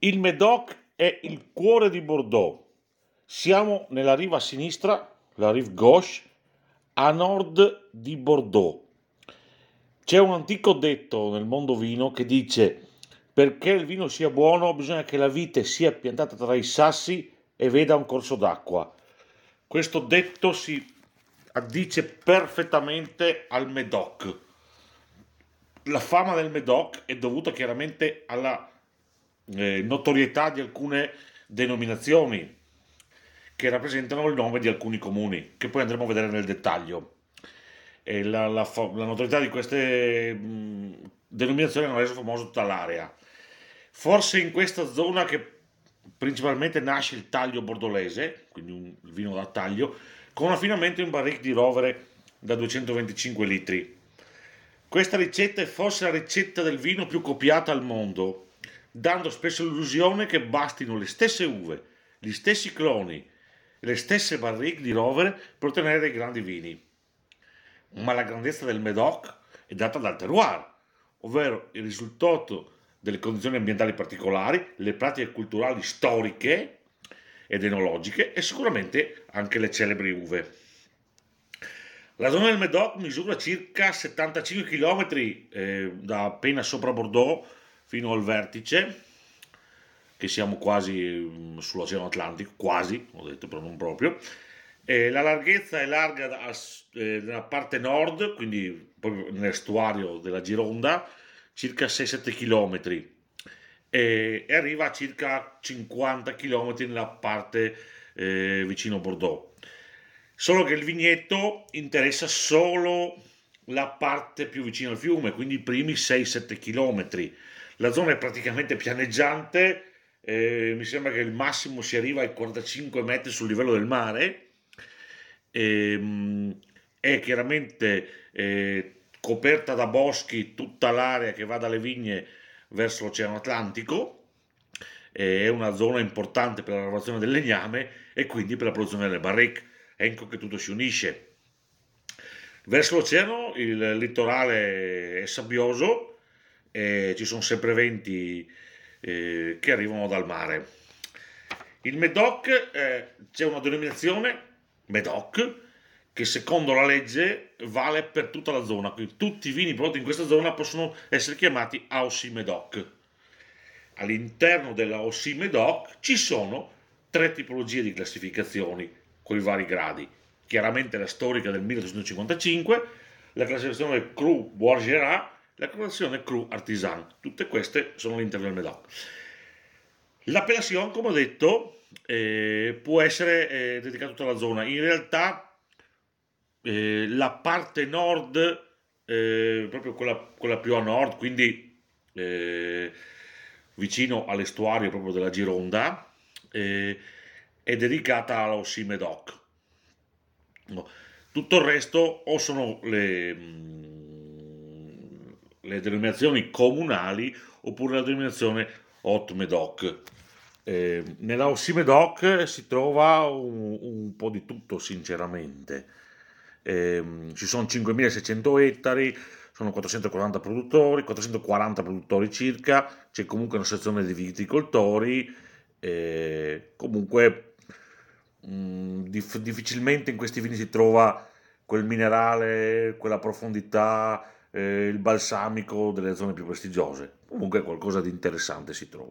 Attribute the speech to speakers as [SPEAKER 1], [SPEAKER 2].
[SPEAKER 1] Il Médoc è il cuore di Bordeaux. Siamo nella riva sinistra, la rive gauche, a nord di Bordeaux. C'è un antico detto nel mondo vino che dice perché il vino sia buono bisogna che la vite sia piantata tra i sassi e veda un corso d'acqua. Questo detto si addice perfettamente al Médoc. La fama del Médoc è dovuta chiaramente alla eh, notorietà di alcune denominazioni che rappresentano il nome di alcuni comuni, che poi andremo a vedere nel dettaglio. La, la, la notorietà di queste mh, denominazioni hanno reso famosa tutta l'area. Forse in questa zona che principalmente nasce il taglio bordolese, quindi un vino da taglio, con affinamento in barrique di rovere da 225 litri. Questa ricetta è forse la ricetta del vino più copiata al mondo dando spesso l'illusione che bastino le stesse uve, gli stessi cloni le stesse barrique di rovere per ottenere dei grandi vini. Ma la grandezza del Médoc è data dal terroir, ovvero il risultato delle condizioni ambientali particolari, le pratiche culturali storiche ed enologiche e sicuramente anche le celebri uve. La zona del Médoc misura circa 75 km eh, da appena sopra Bordeaux fino al vertice, che siamo quasi mm, sull'Oceano Atlantico, quasi, ho detto però non proprio. E la larghezza è larga da, eh, nella parte nord, quindi proprio nell'estuario della Gironda, circa 6-7 km e, e, arriva a circa 50 km nella parte eh, vicino Bordeaux. Solo che il vignetto interessa solo la parte più vicina al fiume, quindi i primi 6-7 km la zona è praticamente pianeggiante, eh, mi sembra che il massimo si arriva ai 45 metri sul livello del mare, e, ehm, è chiaramente eh, coperta da boschi tutta l'area che va dalle vigne verso l'Oceano Atlantico, è una zona importante per la lavorazione del legname e quindi per la produzione delle barrique. Ecco che tutto si unisce. Verso l'oceano il litorale è sabbioso, eh, ci sono sempre venti eh, che arrivano dal mare. Il Medoc eh, c'è una denominazione Medoc che secondo la legge vale per tutta la zona, quindi tutti i vini prodotti in questa zona possono essere chiamati Aussie Medoc. All'interno della Aussie Medoc ci sono tre tipologie di classificazioni con i vari gradi. Chiaramente la storica del 1855, la classificazione Cru Bourgerat la colorazione cru artisan. Tutte queste sono all'interno del Medoc. L'appellation, come ho detto, eh, può essere eh, dedicata a tutta la zona. In realtà eh, la parte nord, eh, proprio quella, quella, più a nord, quindi eh, vicino all'estuario proprio della Gironda, eh, è dedicata all'Ossi Medoc. Tutto il resto o sono le le denominazioni comunali oppure la denominazione Hot Medoc. Eh, nella Ossi Medoc si trova un, un, po' di tutto, sinceramente. Eh, ci sono 5.600 ettari, sono 440 produttori, 440 produttori circa, c'è comunque una sezione di viticoltori, eh, comunque mh, mm, dif- difficilmente in questi vini si trova quel minerale, quella profondità, eh, il balsamico delle zone più prestigiose. Comunque qualcosa di interessante si trova.